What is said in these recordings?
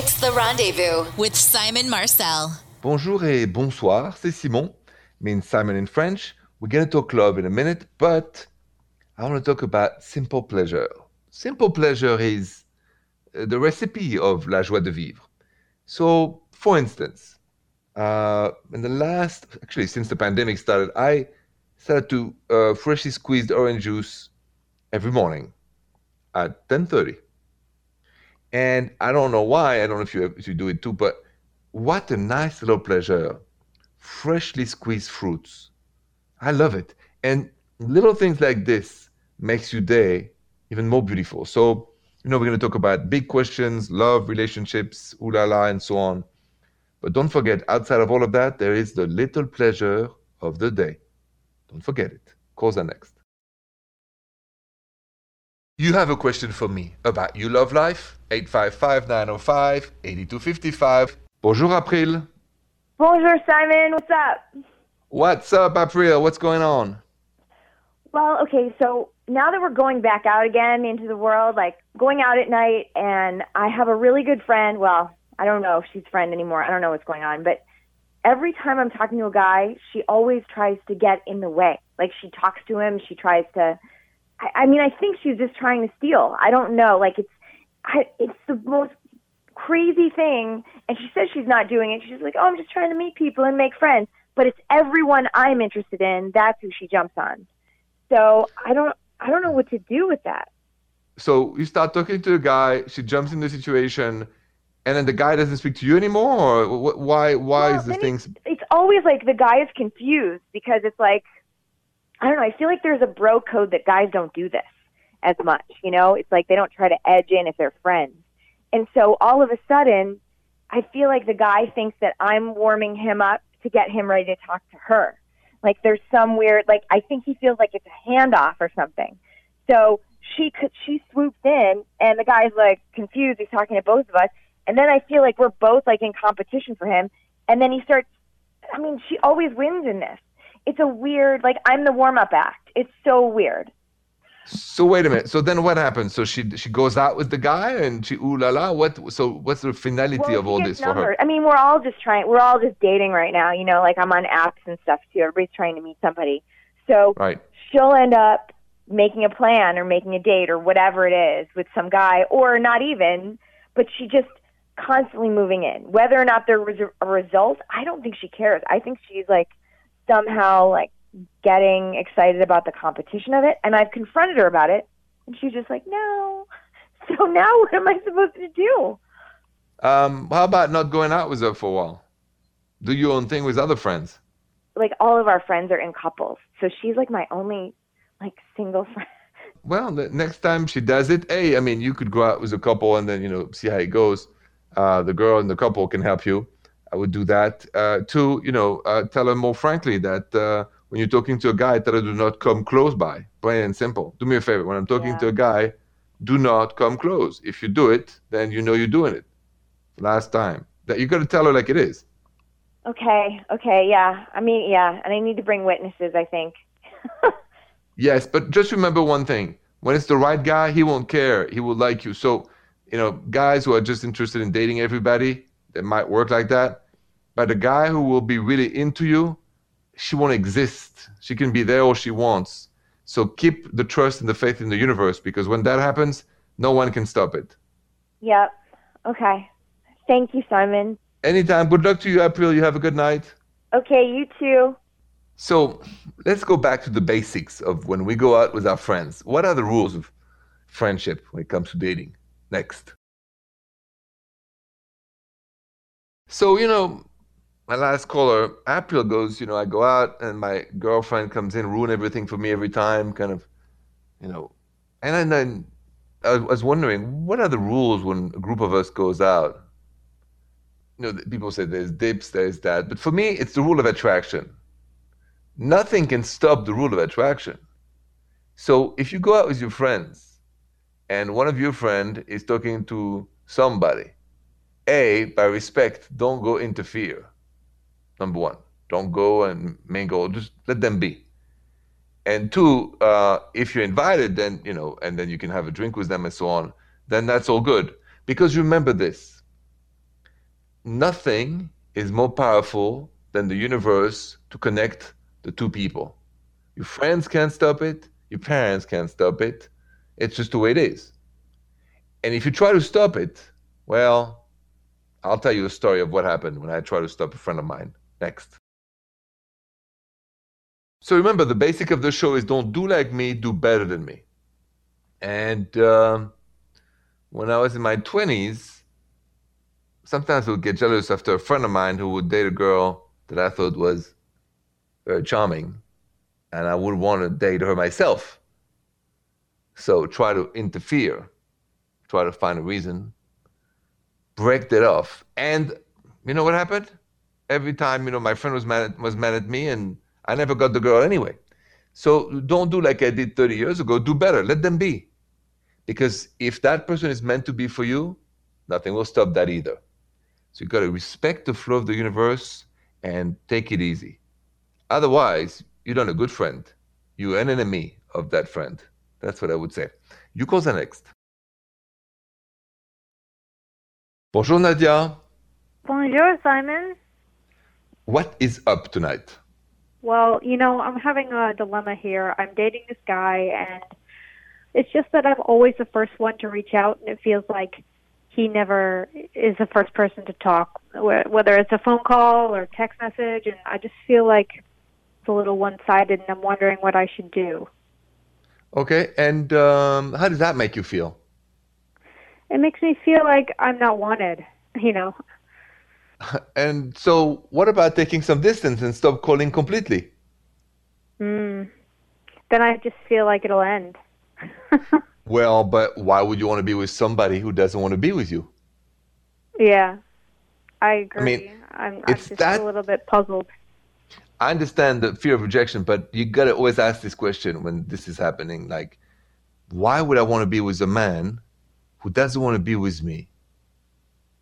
It's the rendezvous with Simon Marcel. Bonjour et bonsoir, c'est Simon. Means Simon in French. We're going to talk love in a minute, but I want to talk about simple pleasure. Simple pleasure is uh, the recipe of la joie de vivre. So, for instance, uh, in the last, actually, since the pandemic started, I started to uh, freshly squeezed orange juice every morning at 10:30. And I don't know why. I don't know if you if you do it too, but what a nice little pleasure! Freshly squeezed fruits. I love it. And little things like this makes your day even more beautiful. So, you know, we're going to talk about big questions, love, relationships, ooh la la, and so on. But don't forget, outside of all of that, there is the little pleasure of the day. Don't forget it. Cause are next. You have a question for me about You Love Life? 855-905-8255. Bonjour, April. Bonjour, Simon. What's up? What's up, April? What's going on? Well, okay, so now that we're going back out again into the world, like going out at night, and I have a really good friend. Well, I don't know if she's friend anymore. I don't know what's going on, but every time I'm talking to a guy, she always tries to get in the way. Like she talks to him, she tries to. I, I mean, I think she's just trying to steal. I don't know. Like it's, I, it's the most crazy thing. And she says she's not doing it. She's like, oh, I'm just trying to meet people and make friends. But it's everyone I'm interested in. That's who she jumps on. So I don't, I don't know what to do with that. So you start talking to a guy, she jumps in the situation, and then the guy doesn't speak to you anymore, or wh- why? Why Well, is this thing? It's always like the guy is confused because it's like, I don't know. I feel like there's a bro code that guys don't do this as much. You know, it's like they don't try to edge in if they're friends. And so all of a sudden, I feel like the guy thinks that I'm warming him up to get him ready to talk to her. Like there's some weird, like I think he feels like it's a handoff or something. So she could, she swooped in, and the guy's like confused. He's talking to both of us, and then I feel like we're both like in competition for him. And then he starts. I mean, she always wins in this. It's a weird, like I'm the warm up act. It's so weird. So wait a minute. So then what happens? So she she goes out with the guy and she ooh la la. What? So what's the finality Well, of all this for her? I mean, we're all just trying. We're all just dating right now. You know, like I'm on apps and stuff too. Everybody's trying to meet somebody. So Right. she'll end up making a plan or making a date or whatever it is with some guy, or not even. But she just constantly moving in. Whether or not there was a result, I don't think she cares. I think she's like somehow like getting excited about the competition of it. And I've confronted her about it, and she's just like, no. So now what am I supposed to do? Um, how about not going out with her for a while? Do your own thing with other friends. like all of our friends are in couples. So she's like my only like single friend. Well, the next time she does it, hey, I mean, you could go out with a couple and then you know see how it goes. Uh, the girl and the couple can help you. I would do that. Uh, two, you know, uh, tell her more frankly that uh, when you're talking to a guy, tell her do not come close by. Plain and simple. Do me a favor. When I'm talking Yeah. to a guy, do not come close. If you do it, then you know you're doing it. Last time. That you got to tell her like it is. Okay, okay, yeah. I mean, yeah, and I need to bring witnesses, I think. Yes, but just remember one thing. When it's the right guy, he won't care. He will like you. So, you know, guys who are just interested in dating everybody, that might work like that. But a guy who will be really into you, she won't exist. She can be there all she wants. So keep the trust and the faith in the universe because when that happens, no one can stop it. Yep. Okay. Thank you, Simon. Anytime. Good luck to you, April. You have a good night. Okay, you too. So let's go back to the basics of when we go out with our friends. What are the rules of friendship when it comes to dating? Next. So, you know, my last caller, April goes, you know, I go out and my girlfriend comes in, ruin everything for me every time, kind of, you know. And then I was wondering, what are the rules when a group of us goes out? You know, people say there's dips, there's that. But for me, it's the rule of attraction nothing can stop the rule of attraction. So if you go out with your friends and one of your friend is talking to somebody, A, by respect, don't go interfere. Number one, don't go and mingle, just let them be. And two, uh, if you're invited, then, you know, and then you can have a drink with them and so on, then that's all good. Because remember this, nothing is more powerful than the universe to connect the two people. Your friends can't stop it, your parents can't stop it. It's just the way it is. And if you try to stop it, well, I'll tell you a story of what happened when I tried to stop a friend of mine. Next. So remember, the basic of the show is don't do like me, do better than me. And um, when I was in my 20s, sometimes I would get jealous after a friend of mine who would date a girl that I thought was very charming, and I would want to date her myself. So try to interfere, try to find a reason, break that off. And you know what happened? Every time, you know, my friend was mad at, was mad at me, and I never got the girl anyway. So don't do like I did 30 years ago. Do better. Let them be. Because if that person is meant to be for you, nothing will stop that either. So you got to respect the flow of the universe and take it easy. Otherwise, you're not a good friend. You're an enemy of that friend. That's what I would say. You call the next. Bonjour Nadia. Bonjour, Simon. What is up tonight? Well, you know, I'm having a dilemma here. I'm dating this guy, and it's just that I'm always the first one to reach out, and it feels like he never is the first person to talk, whether it's a phone call or text message, and I just feel like it's a little one sided, and I'm wondering what I should do. Okay, and um, how does that make you feel? It makes me feel like I'm not wanted, you know. And so, what about taking some distance and stop calling completely? Mm. Then I just feel like it'll end. well, but why would you want to be with somebody who doesn't want to be with you? Yeah, I agree. I mean, I'm, I'm it's just that- a little bit puzzled. I understand the fear of rejection, but you gotta always ask this question when this is happening. Like, why would I want to be with a man who doesn't want to be with me?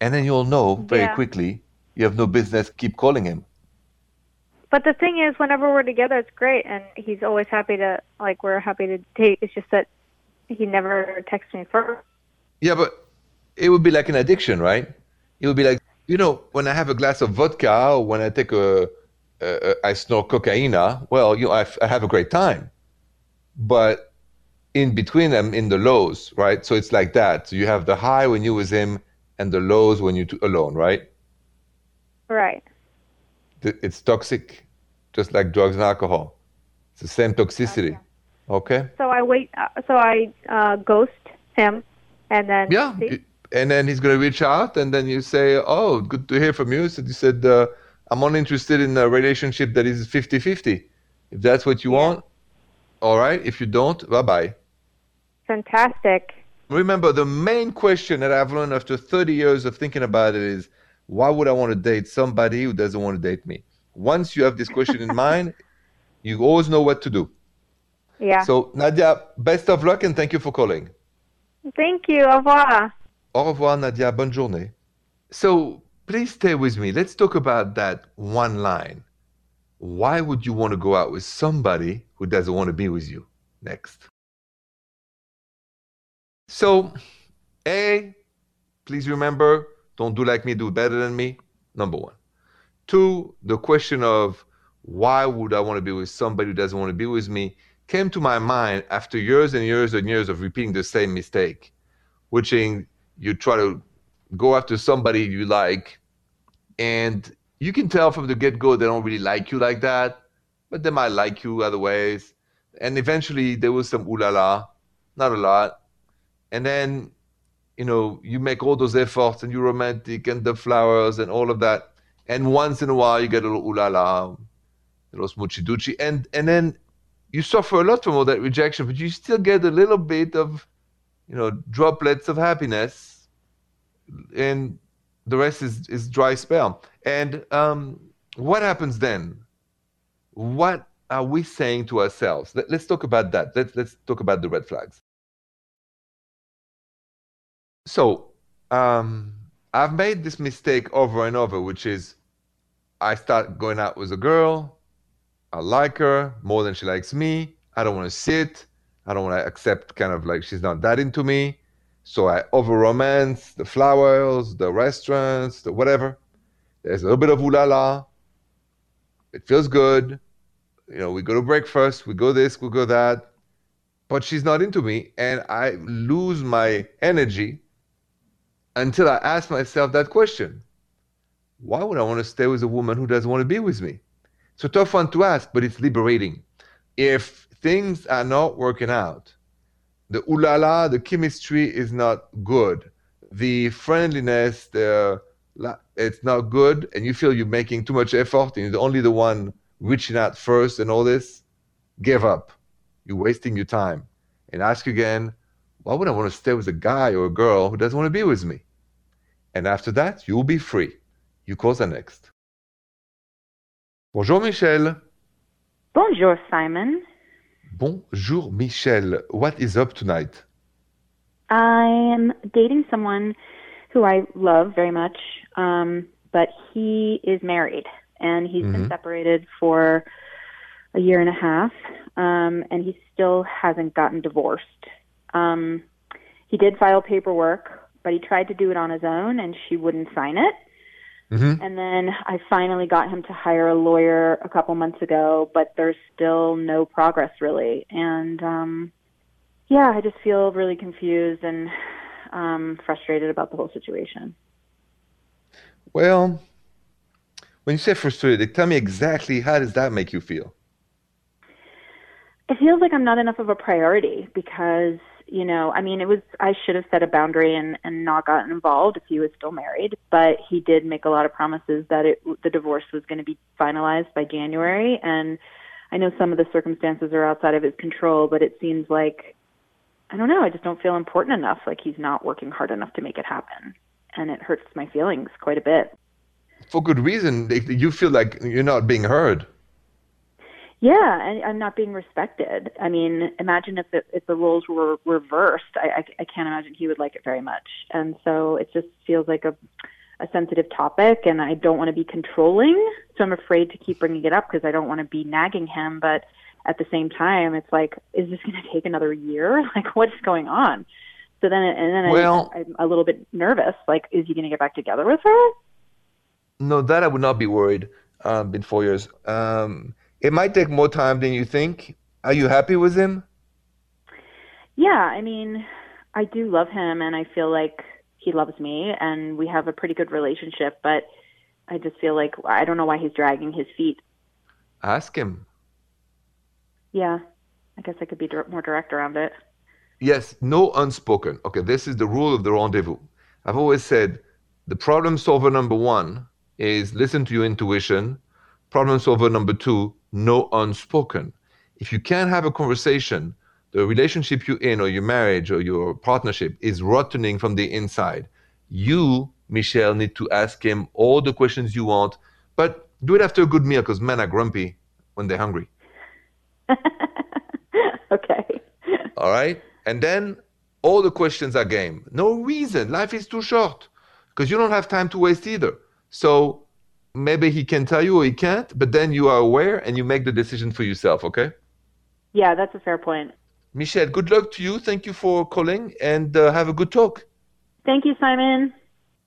And then you'll know very Yeah. quickly you have no business keep calling him. But the thing is, whenever we're together, it's great, and he's always happy to like we're happy to date. It's just that he never texts me first. Yeah, but it would be like an addiction, right? It would be like, you know, when I have a glass of vodka or when I take a, a, a I snort cocaine. well, you know, I, f- I have a great time. But in between them, in the lows, right? So it's like that. So you have the high when you with him and the lows when you're alone, right? Right. It's toxic, just like drugs and alcohol. It's the same toxicity. Okay? So I wait. Uh, so I uh, ghost him, and then Yeah. see? And then he's going to reach out, and then you say, Oh, good to hear from you. So you said, uh, I'm only interested in a relationship that is 50 50. If that's what you Yeah. want, all right. If you don't, bye bye. Fantastic. Remember, the main question that I've learned after 30 years of thinking about it is why would I want to date somebody who doesn't want to date me? Once you have this question in mind, you always know what to do. Yeah. So, Nadia, best of luck and thank you for calling. Thank you. Au revoir. Au revoir, Nadia. Bonne journée. So please stay with me. Let's talk about that one line. Why would you want to go out with somebody who doesn't want to be with you? Next. So, A, please remember don't do like me, do better than me. Number one. Two, the question of why would I want to be with somebody who doesn't want to be with me came to my mind after years and years and years of repeating the same mistake, which is you try to go after somebody you like, and you can tell from the get go they don't really like you like that, but they might like you other ways. And eventually there was some ooh la la, not a lot. And then, you know, you make all those efforts and you're romantic and the flowers and all of that. And once in a while you get a little ooh la la, a little smoochy doochy. And, and then you suffer a lot from all that rejection, but you still get a little bit of, you know, droplets of happiness, and the rest is is dry spell. And um, what happens then? What are we saying to ourselves? Let, let's talk about that. Let's let's talk about the red flags. So um, I've made this mistake over and over, which is I start going out with a girl. I like her more than she likes me. I don't want to sit. I don't want to accept kind of like she's not that into me. So I over romance the flowers, the restaurants, the whatever. There's a little bit of ooh la la. It feels good. You know, we go to breakfast, we go this, we go that. But she's not into me, and I lose my energy until I ask myself that question. Why would I want to stay with a woman who doesn't want to be with me? It's a tough one to ask, but it's liberating. If things are not working out, the ooh la la, the chemistry is not good, the friendliness, the it's not good, and you feel you're making too much effort, and you're only the one reaching out first, and all this, give up. You're wasting your time, and ask again, why would I want to stay with a guy or a girl who doesn't want to be with me? And after that, you'll be free. You call the next. Bonjour, Michel. Bonjour, Simon. Bonjour, Michel. What is up tonight? I am dating someone who I love very much, um, but he is married and he's mm-hmm. been separated for a year and a half, um, and he still hasn't gotten divorced. Um, he did file paperwork, but he tried to do it on his own, and she wouldn't sign it. Mm-hmm. And then I finally got him to hire a lawyer a couple months ago, but there's still no progress really. And um yeah, I just feel really confused and um frustrated about the whole situation. Well, when you say frustrated, tell me exactly how does that make you feel? It feels like I'm not enough of a priority because you know, I mean, it was I should have set a boundary and and not gotten involved if he was still married, but he did make a lot of promises that it the divorce was going to be finalized by January and I know some of the circumstances are outside of his control, but it seems like I don't know, I just don't feel important enough like he's not working hard enough to make it happen. And it hurts my feelings quite a bit. For good reason. You feel like you're not being heard. Yeah, and I'm not being respected. I mean, imagine if the, if the roles were reversed. I, I I can't imagine he would like it very much. And so it just feels like a a sensitive topic, and I don't want to be controlling. So I'm afraid to keep bringing it up because I don't want to be nagging him. But at the same time, it's like, is this going to take another year? Like, what's going on? So then, and then well, I, I'm a little bit nervous. Like, is he going to get back together with her? No, that I would not be worried. Um, been four years. Um, it might take more time than you think. Are you happy with him? Yeah, I mean, I do love him and I feel like he loves me and we have a pretty good relationship, but I just feel like I don't know why he's dragging his feet. Ask him. Yeah, I guess I could be more direct around it. Yes, no unspoken. Okay, this is the rule of the rendezvous. I've always said the problem solver number one is listen to your intuition. Problem solver number two, no unspoken. If you can't have a conversation, the relationship you're in or your marriage or your partnership is rotting from the inside. You, Michelle, need to ask him all the questions you want, but do it after a good meal because men are grumpy when they're hungry. okay. All right. And then all the questions are game. No reason. Life is too short because you don't have time to waste either. So maybe he can tell you or he can't, but then you are aware and you make the decision for yourself, okay? Yeah, that's a fair point. Michelle, good luck to you. Thank you for calling and uh, have a good talk. Thank you, Simon.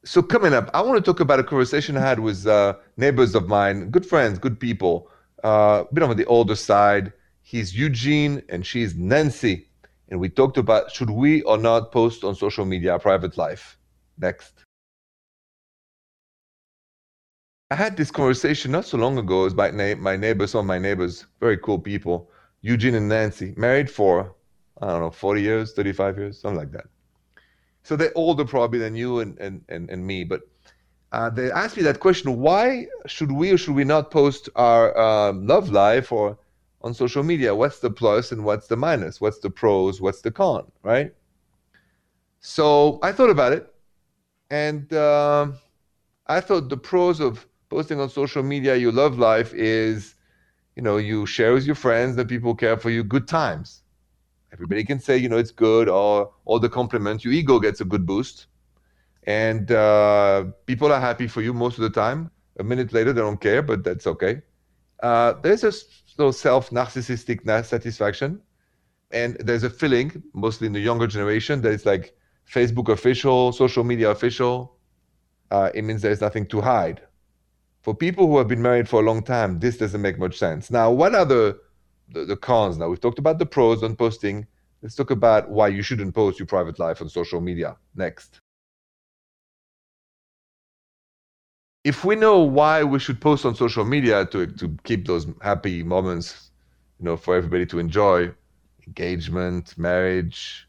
So, coming up, I want to talk about a conversation I had with uh, neighbors of mine, good friends, good people, uh, a bit on the older side. He's Eugene and she's Nancy. And we talked about should we or not post on social media our private life. Next. I had this conversation not so long ago with my, na- my neighbors, some of my neighbors, very cool people, Eugene and Nancy, married for, I don't know, 40 years, 35 years, something like that. So they're older probably than you and, and, and, and me, but uh, they asked me that question why should we or should we not post our um, love life or on social media? What's the plus and what's the minus? What's the pros? What's the con, right? So I thought about it, and uh, I thought the pros of posting on social media your love life is, you know, you share with your friends that people care for you, good times. Everybody can say, you know, it's good, or all the compliments. Your ego gets a good boost, and uh, people are happy for you most of the time. A minute later, they don't care, but that's okay. Uh, there's a little self-narcissistic satisfaction, and there's a feeling, mostly in the younger generation, that it's like Facebook official, social media official. Uh, it means there's nothing to hide For people who have been married for a long time, this doesn't make much sense. Now, what are the, the, the cons? Now, we've talked about the pros on posting. Let's talk about why you shouldn't post your private life on social media. Next. If we know why we should post on social media to, to keep those happy moments, you know, for everybody to enjoy, engagement, marriage,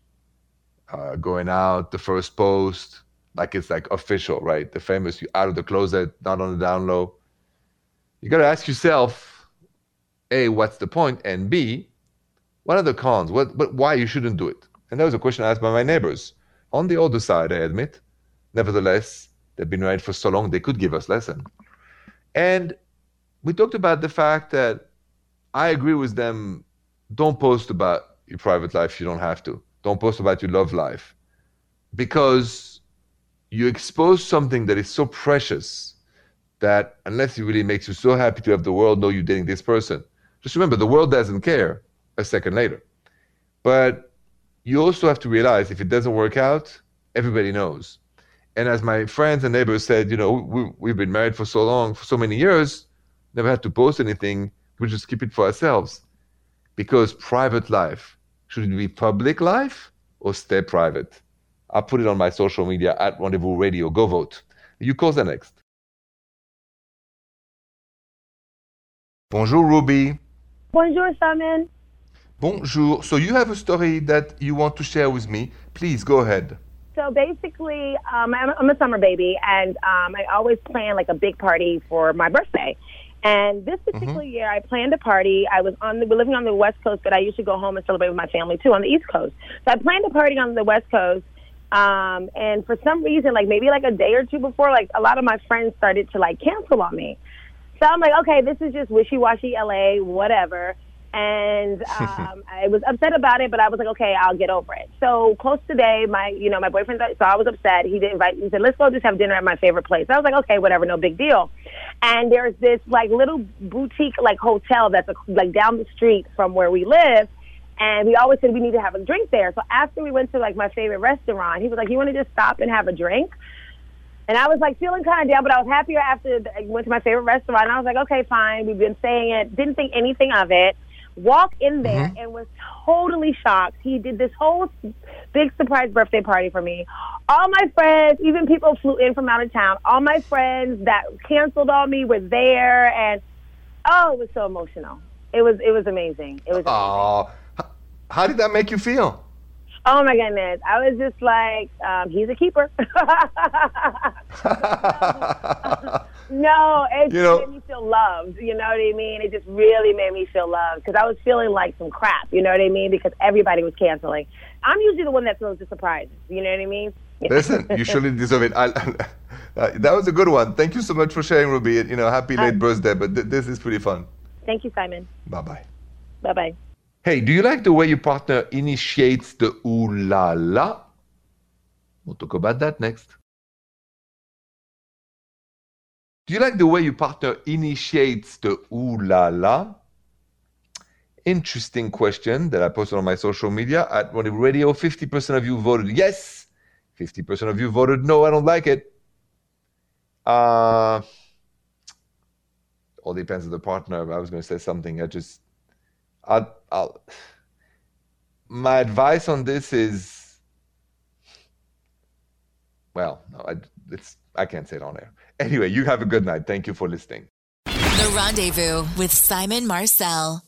uh, going out, the first post, like it's like official, right? The famous you out of the closet, not on the down low. You got to ask yourself, A, what's the point? And B, what are the cons? What, but why you shouldn't do it? And that was a question asked by my neighbors. On the older side, I admit. Nevertheless, they've been married for so long, they could give us lesson. And we talked about the fact that I agree with them. Don't post about your private life. You don't have to. Don't post about your love life because you expose something that is so precious that unless it really makes you so happy to have the world know you're dating this person, just remember the world doesn't care a second later. But you also have to realize if it doesn't work out, everybody knows. And as my friends and neighbors said, you know, we, we've been married for so long, for so many years, never had to post anything. We just keep it for ourselves. Because private life, should it be public life or stay private? I'll put it on my social media at Rendezvous Radio. Go vote. You call the next. Bonjour, Ruby. Bonjour, Simon. Bonjour. So you have a story that you want to share with me. Please go ahead. So basically, um, I'm, I'm a summer baby, and um, I always plan like a big party for my birthday. And this particular Mhm. year, I planned a party. I was on the, we're living on the West Coast, but I usually go home and celebrate with my family too on the East Coast. So I planned a party on the West Coast. Um, and for some reason, like maybe like a day or two before, like a lot of my friends started to like cancel on me. So I'm like, okay, this is just wishy-washy LA, whatever. And um, I was upset about it, but I was like, okay, I'll get over it. So close to day, my, you know, my boyfriend, so I was upset. He didn't invite, he said, let's go just have dinner at my favorite place. I was like, okay, whatever, no big deal. And there's this like little boutique like hotel that's like down the street from where we live. And we always said we need to have a drink there. So after we went to like my favorite restaurant, he was like, you want to just stop and have a drink? And I was like feeling kind of down, but I was happier after I went to my favorite restaurant. And I was like, okay, fine. We've been saying it. Didn't think anything of it. Walk in there mm-hmm. and was totally shocked. He did this whole big surprise birthday party for me. All my friends, even people flew in from out of town. All my friends that canceled on me were there, and oh, it was so emotional. It was it was amazing. It was. amazing. How did that make you feel? Oh my goodness! I was just like, um, he's a keeper. no, it You just know- made me feel loved. You know what I mean? It just really made me feel loved because I was feeling like some crap. You know what I mean? Because everybody was canceling. I'm usually the one that throws the surprises. You know what I mean? Listen, you surely deserve it. I, uh, that was a good one. Thank you so much for sharing, Ruby. You know, happy late birthday. But th- this is pretty fun. Thank you, Simon. Bye bye. Bye bye. Hey, do you like the way your partner initiates the ooh la la? We'll talk about that next. Do you like the way your partner initiates the ooh la la? Interesting question that I posted on my social media at Radio. 50% of you voted yes. 50% of you voted no, I don't like it. Uh, all depends on the partner. I was going to say something. I just, I'll, I'll, my advice on this is, well, no, I, it's, I can't say it on air. Anyway, you have a good night. Thank you for listening. The Rendezvous with Simon Marcel.